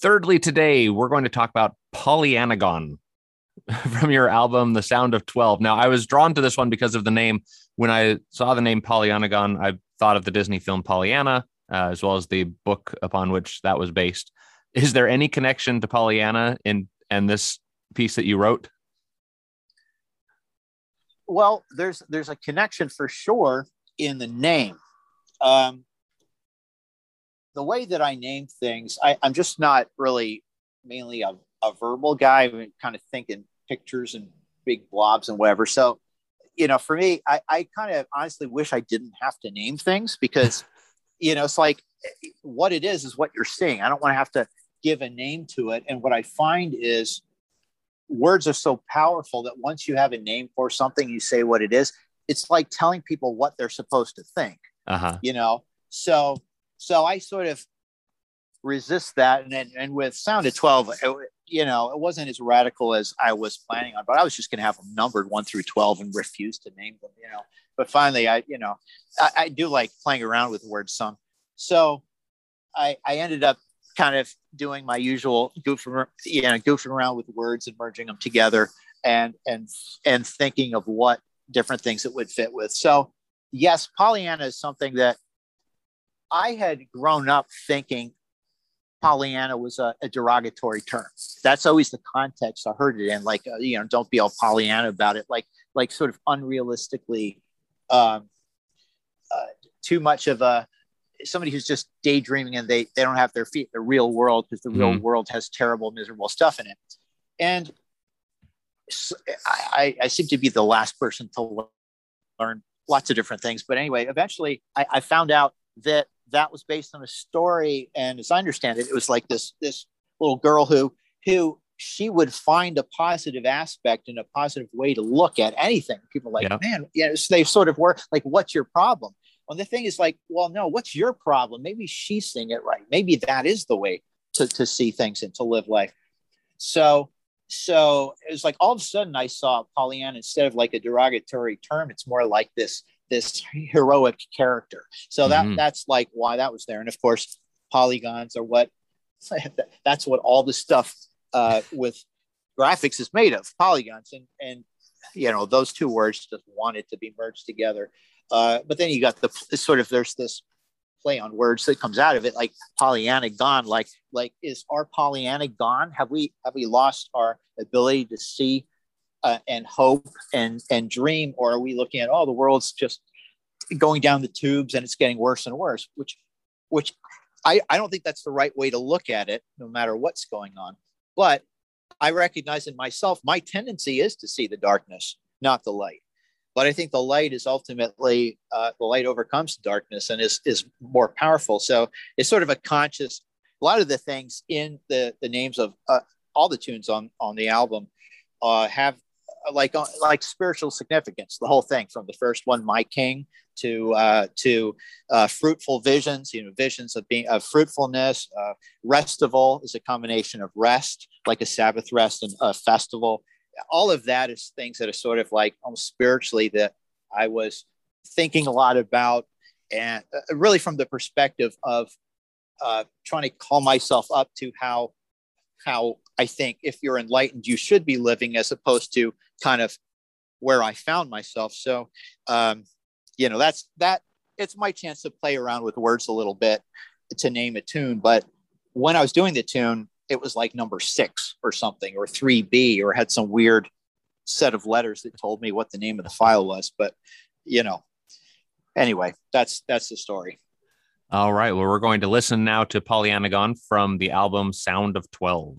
Thirdly, today we're going to talk about Pollyannagon from your album The Sound of 12. Now, I was drawn to this one because of the name. When I saw the name Pollyannagon, I thought of the Disney film Pollyanna, uh, as well as the book upon which that was based. Is there any connection to Pollyanna in and this piece that you wrote? Well, there's there's a connection for sure in the name. Um, the way that I name things, I, I'm just not really mainly a, a verbal guy. I'm kind of thinking pictures and big blobs and whatever. So, you know, for me, I, I kind of honestly wish I didn't have to name things because, you know, it's like what it is is what you're seeing. I don't want to have to give a name to it. And what I find is words are so powerful that once you have a name for something, you say what it is. It's like telling people what they're supposed to think. Uh-huh. You know, so so I sort of resist that, and then and with Sound of Twelve, it, you know, it wasn't as radical as I was planning on, but I was just going to have them numbered one through twelve and refuse to name them. You know, but finally, I you know, I, I do like playing around with words some. So I I ended up kind of doing my usual goofing, you know, goofing around with words and merging them together and and and thinking of what different things it would fit with. So yes, Pollyanna is something that I had grown up thinking Pollyanna was a, a derogatory term. That's always the context I heard it in. Like, uh, you know, don't be all Pollyanna about it. Like, like sort of unrealistically, um, uh, too much of a somebody who's just daydreaming and they they don't have their feet in the real world because the mm real mm-hmm. world has terrible, miserable stuff in it. And so I, I seem to be the last person to learn lots of different things. But anyway, eventually I, I found out that that was based on a story, and as I understand it, it was like this this little girl who who she would find a positive aspect and a positive way to look at anything. People like, yeah. man, yeah, so they sort of were like, what's your problem? Well, the thing is like, well, no, what's your problem? Maybe she's seeing it right. Maybe that is the way to, to see things and to live life. So, so it was like all of a sudden I saw Pollyanna instead of like a derogatory term, it's more like this this heroic character. So that mm-hmm. that's like why that was there. And of course, polygons are what that's what all the stuff uh, with graphics is made of polygons and and you know those two words just wanted to be merged together uh, but then you got the sort of there's this play on words that comes out of it like pollyanna gone like like is our pollyanna gone have we have we lost our ability to see uh, and hope and and dream or are we looking at oh the world's just going down the tubes and it's getting worse and worse which which I, I don't think that's the right way to look at it no matter what's going on. But i recognize in myself my tendency is to see the darkness not the light. But i think the light is ultimately uh, the light overcomes darkness and is is more powerful. So it's sort of a conscious a lot of the things in the the names of uh, all the tunes on on the album uh, have like uh, like spiritual significance. The whole thing from the first one, my king, to uh, to uh, fruitful visions. You know, visions of being of fruitfulness. Uh, restival is a combination of rest, like a Sabbath rest, and a festival. All of that is things that are sort of like almost spiritually that I was thinking a lot about, and uh, really from the perspective of uh, trying to call myself up to how how I think if you're enlightened, you should be living as opposed to kind of where I found myself. So, um, you know, that's that. It's my chance to play around with words a little bit to name a tune. But when I was doing the tune, it was like number six or something, or 3B, or had some weird set of letters that told me what the name of the file was. But, you know, anyway, that's that's the story. All right. Well, we're going to listen now to Pollyannagon from the album Sound of 12.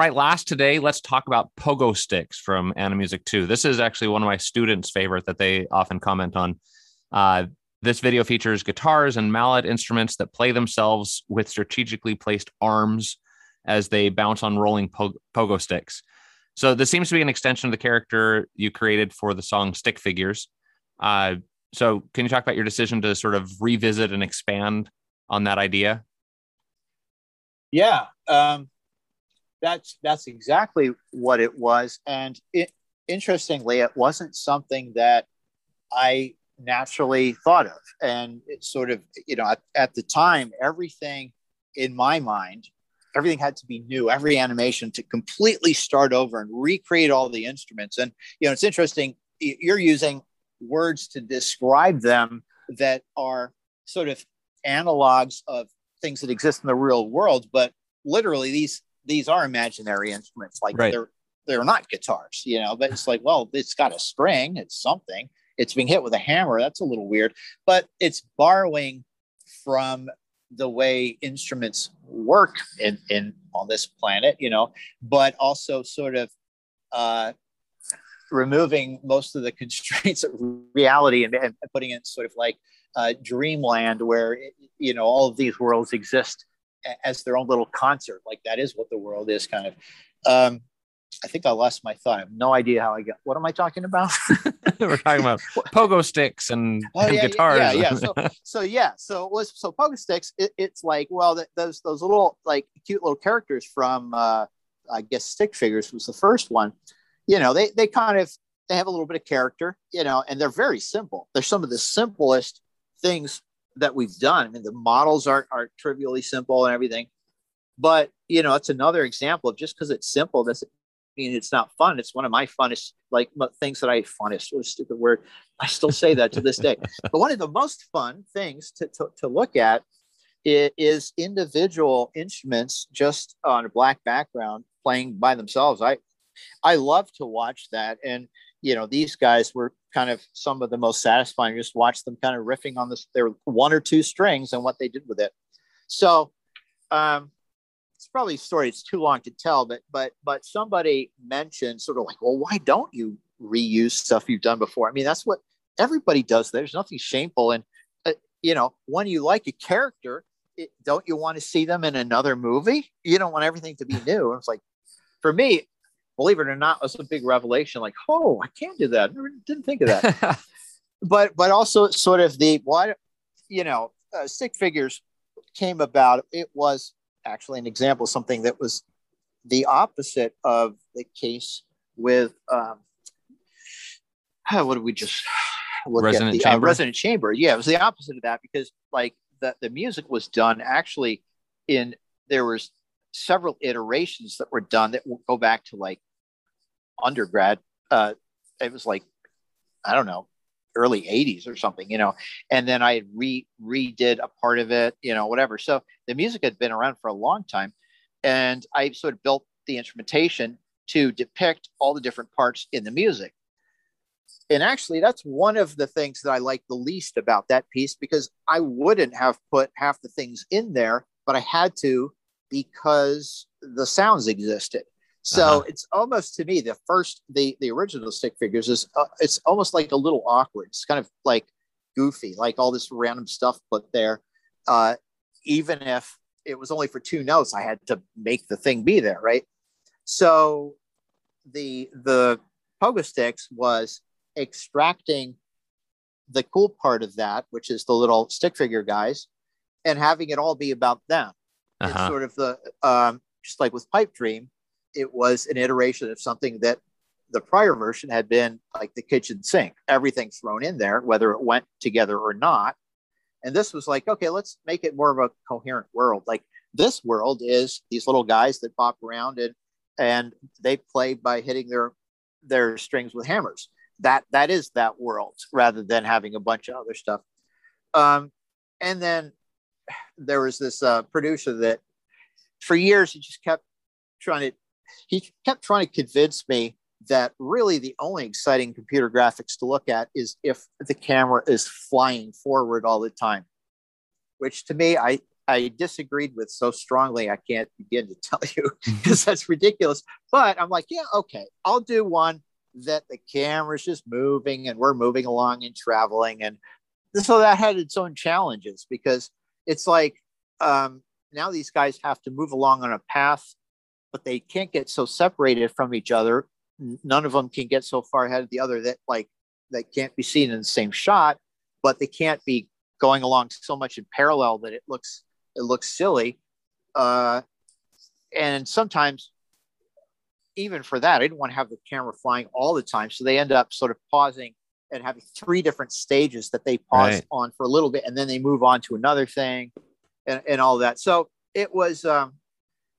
Right, last today, let's talk about pogo sticks from Animusic 2. This is actually one of my students' favorite that they often comment on. Uh, this video features guitars and mallet instruments that play themselves with strategically placed arms as they bounce on rolling po- pogo sticks. So this seems to be an extension of the character you created for the song Stick Figures. Uh, so can you talk about your decision to sort of revisit and expand on that idea? Yeah. Um, that's that's exactly what it was. And it, interestingly it wasn't something that i naturally thought of. And it sort of you know at, at the time everything in my mind everything had to be new every animation to completely start over and recreate all the instruments. And you know it's interesting you're using words to describe them that are sort of analogs of things that exist in the real world but literally these these are imaginary instruments. Like right. they're they're not guitars, you know. But it's like, well, it's got a string. It's something. It's being hit with a hammer. That's a little weird, but it's borrowing from the way instruments work in, in on this planet, you know, but also sort of uh, removing most of the constraints of reality and, and putting it sort of like uh, dreamland where you know all of these worlds exist as their own little concert. Like that is what the world is, kind of. Um, I think I lost my thought. I have no idea how I got. What am I talking about? We're talking about pogo sticks and, oh, and yeah, guitars. Yeah, yeah. So, so yeah. So it was so pogo sticks. It, it's like well, those those little like cute little characters from uh, I guess stick figures was the first one. You know, they they kind of they have a little bit of character. You know, and they're very simple. They're some of the simplest things that we've done. I mean, the models aren't are trivially simple and everything, but you know, it's another example of just because it's simple doesn't mean it's not fun. It's one of my funnest like things that I funnest. What a stupid word. I still say that to this day. But one of the most fun things to to, to look at is individual instruments just on a black background playing by themselves. I I love to watch that and you know, these guys were kind of some of the most satisfying. Just watch them kind of riffing on this, their one or two strings and what they did with it. So, um, it's probably a story. It's too long to tell, but but but somebody mentioned sort of like, well, why don't you reuse stuff you've done before? I mean, that's what everybody does. There's nothing shameful, and uh, you know, when you like a character, it, don't you want to see them in another movie? You don't want everything to be new. And it's like, for me, believe it or not, it was a big revelation. Like, oh, I can't do that. Never, didn't think of that. but but also sort of the why, you know, uh, stick figures came about. It was actually an example of something that was the opposite of the case with um, what did we just look Resonant at the uh, Chamber? Uh, Resonant Chamber? Yeah, it was the opposite of that because like the the music was done actually in there was several iterations that were done that will go back to like undergrad. Uh, it was like, I don't know, early 80s or something, you know. And then I re redid a part of it, you know, whatever. So the music had been around for a long time. And I sort of built the instrumentation to depict all the different parts in the music. And actually, that's one of the things that I like the least about that piece because I wouldn't have put half the things in there, but I had to because the sounds existed. So uh-huh. it's almost to me the first the the original stick figures is uh, it's almost like a little awkward. It's kind of like goofy, like all this random stuff put there. Uh, even if it was only for two notes, I had to make the thing be there, right? So the the pogo sticks was extracting the cool part of that, which is the little stick figure guys, and having it all be about them. Uh-huh. It's sort of the um, just like with Pipe Dream, it was an iteration of something that the prior version had been like the kitchen sink, everything thrown in there, whether it went together or not. And this was like, okay, let's make it more of a coherent world. Like this world is these little guys that bop around and and they play by hitting their their strings with hammers. That that is that world rather than having a bunch of other stuff. Um, and then there was this uh, producer that for years he just kept trying to he kept trying to convince me that really the only exciting computer graphics to look at is if the camera is flying forward all the time which to me i I disagreed with so strongly I can't begin to tell you because that's ridiculous. But I'm like, yeah, okay, I'll do one that the camera's just moving and we're moving along and traveling. And so that had its own challenges because it's like um, now these guys have to move along on a path, but they can't get so separated from each other. None of them can get so far ahead of the other that like that can't be seen in the same shot, but they can't be going along so much in parallel that it looks it looks silly. Uh, and sometimes even for that, I didn't want to have the camera flying all the time. So they end up sort of pausing and having three different stages that they pause right. on for a little bit and then they move on to another thing and, and all that. So it was, um,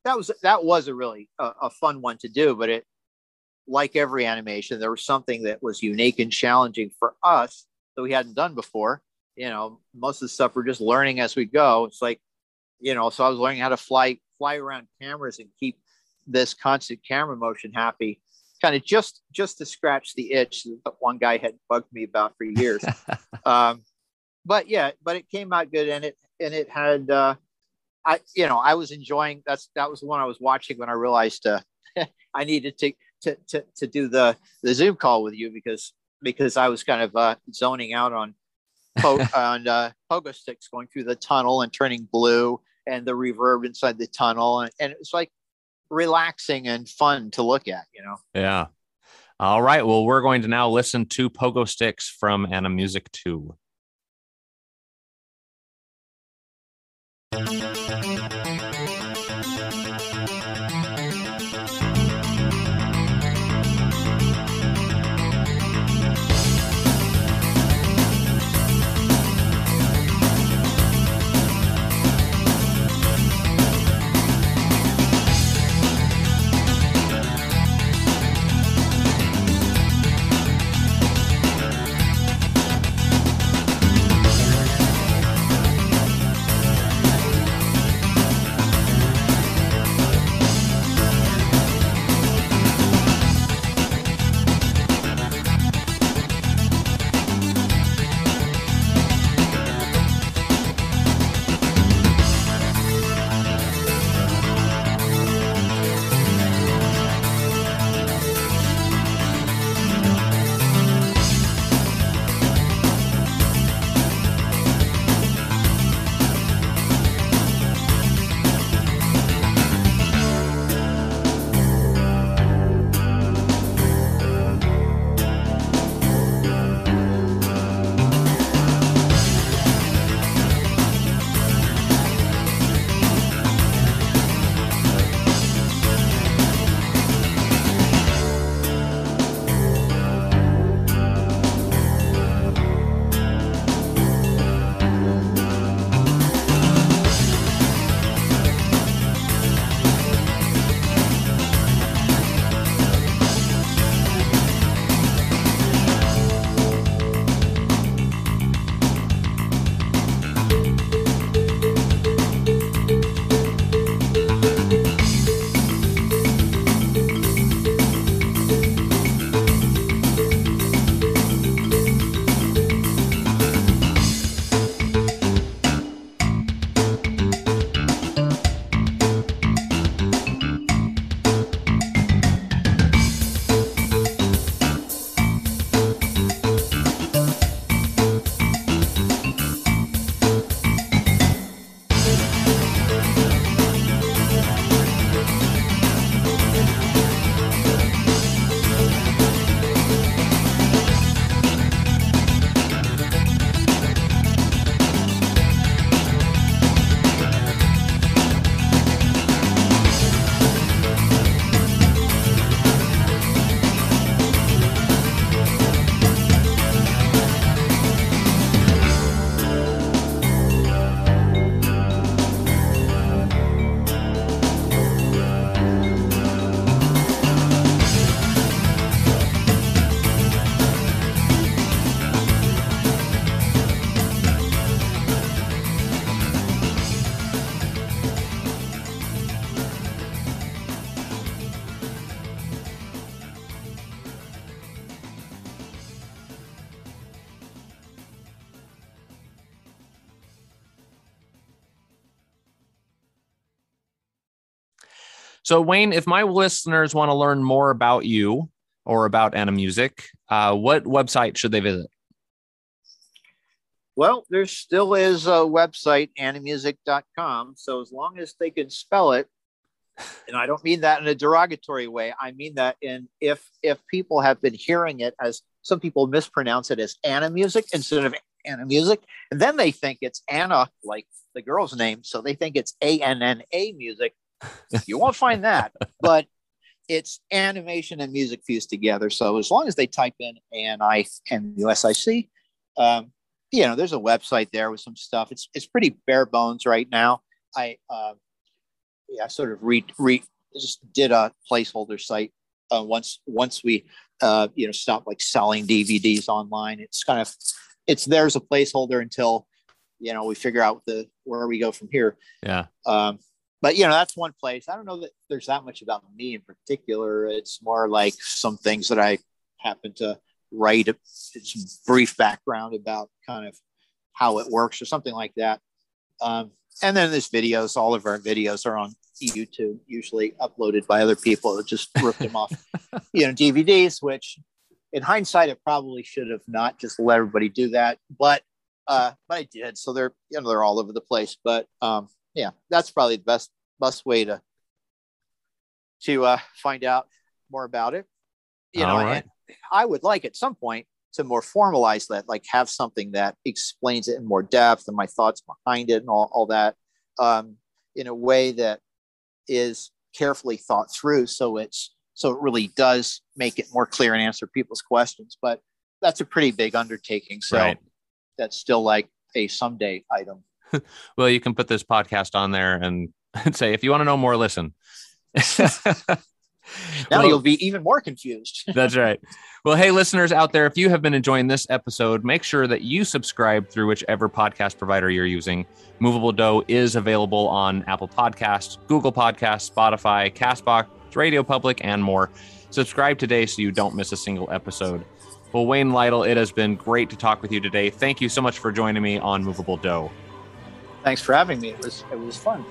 that was, that was a really uh, a fun one to do, but it, like every animation, there was something that was unique and challenging for us that we hadn't done before. You know, most of the stuff we're just learning as we go. It's like, you know, so I was learning how to fly, fly around cameras and keep this constant camera motion happy kind of just just to scratch the itch that one guy had bugged me about for years um, but yeah but it came out good and it and it had uh, i you know i was enjoying that's that was the one i was watching when i realized uh, i needed to, to to to do the the zoom call with you because because i was kind of uh, zoning out on po- on uh, pogo sticks going through the tunnel and turning blue and the reverb inside the tunnel and, and it's like relaxing and fun to look at, you know? Yeah. All right. Well, we're going to now listen to Pogo Sticks from Animusic 2. So, Wayne, if my listeners want to learn more about you or about Animusic, uh, what website should they visit? Well, there still is a website, animusic.com. So as long as they can spell it, and I don't mean that in a derogatory way. I mean that in if if people have been hearing it as some people mispronounce it as Anna music instead of Anna music, and then they think it's Anna, like the girl's name, so they think it's A N N A music. You won't find that, but it's animation and music fused together. So as long as they type in A N I M U S I C, um, you know, there's a website there with some stuff. It's it's pretty bare bones right now. I uh, yeah, I sort of re, re just did a placeholder site uh, once once we uh, you know stopped like selling DVDs online. It's kind of it's there's a placeholder until you know we figure out the where we go from here. Yeah. Um, but you know that's one place. I don't know that there's that much about me in particular. It's more like some things that I happen to write a, some brief background about kind of how it works or something like that. Um, and then there's videos. All of our videos are on YouTube, usually uploaded by other people that just ripped them off, you know, DVDs. Which, in hindsight, it probably should have not just let everybody do that, but uh, but I did. So they're you know they're all over the place. But um, yeah, that's probably the best best way to to uh, find out more about it. You know, right. I would like at some point to more formalize that, like have something that explains it in more depth and my thoughts behind it and all, all that um, in a way that is carefully thought through. So it's, so it really does make it more clear and answer people's questions. But that's a pretty big undertaking. So right. that's still like a someday item. well, you can put this podcast on there and, and say, if you want to know more, listen. now well, you'll be even more confused. that's right. Well, hey, listeners out there, if you have been enjoying this episode, make sure that you subscribe through whichever podcast provider you're using. Movable Do is available on Apple Podcasts, Google Podcasts, Spotify, Castbox, Radio Public, and more. Subscribe today so you don't miss a single episode. Well, Wayne Lytle, it has been great to talk with you today. Thank you so much for joining me on Movable Do. Thanks for having me. It was it was fun.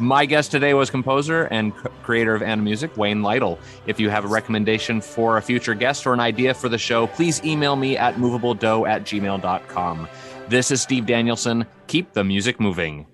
My guest today was composer and creator of Anna Animusic, Wayne Lytle. If you have a recommendation for a future guest or an idea for the show, please email me at movabledo at gmail.com. This is Steve Danielson. Keep the music moving.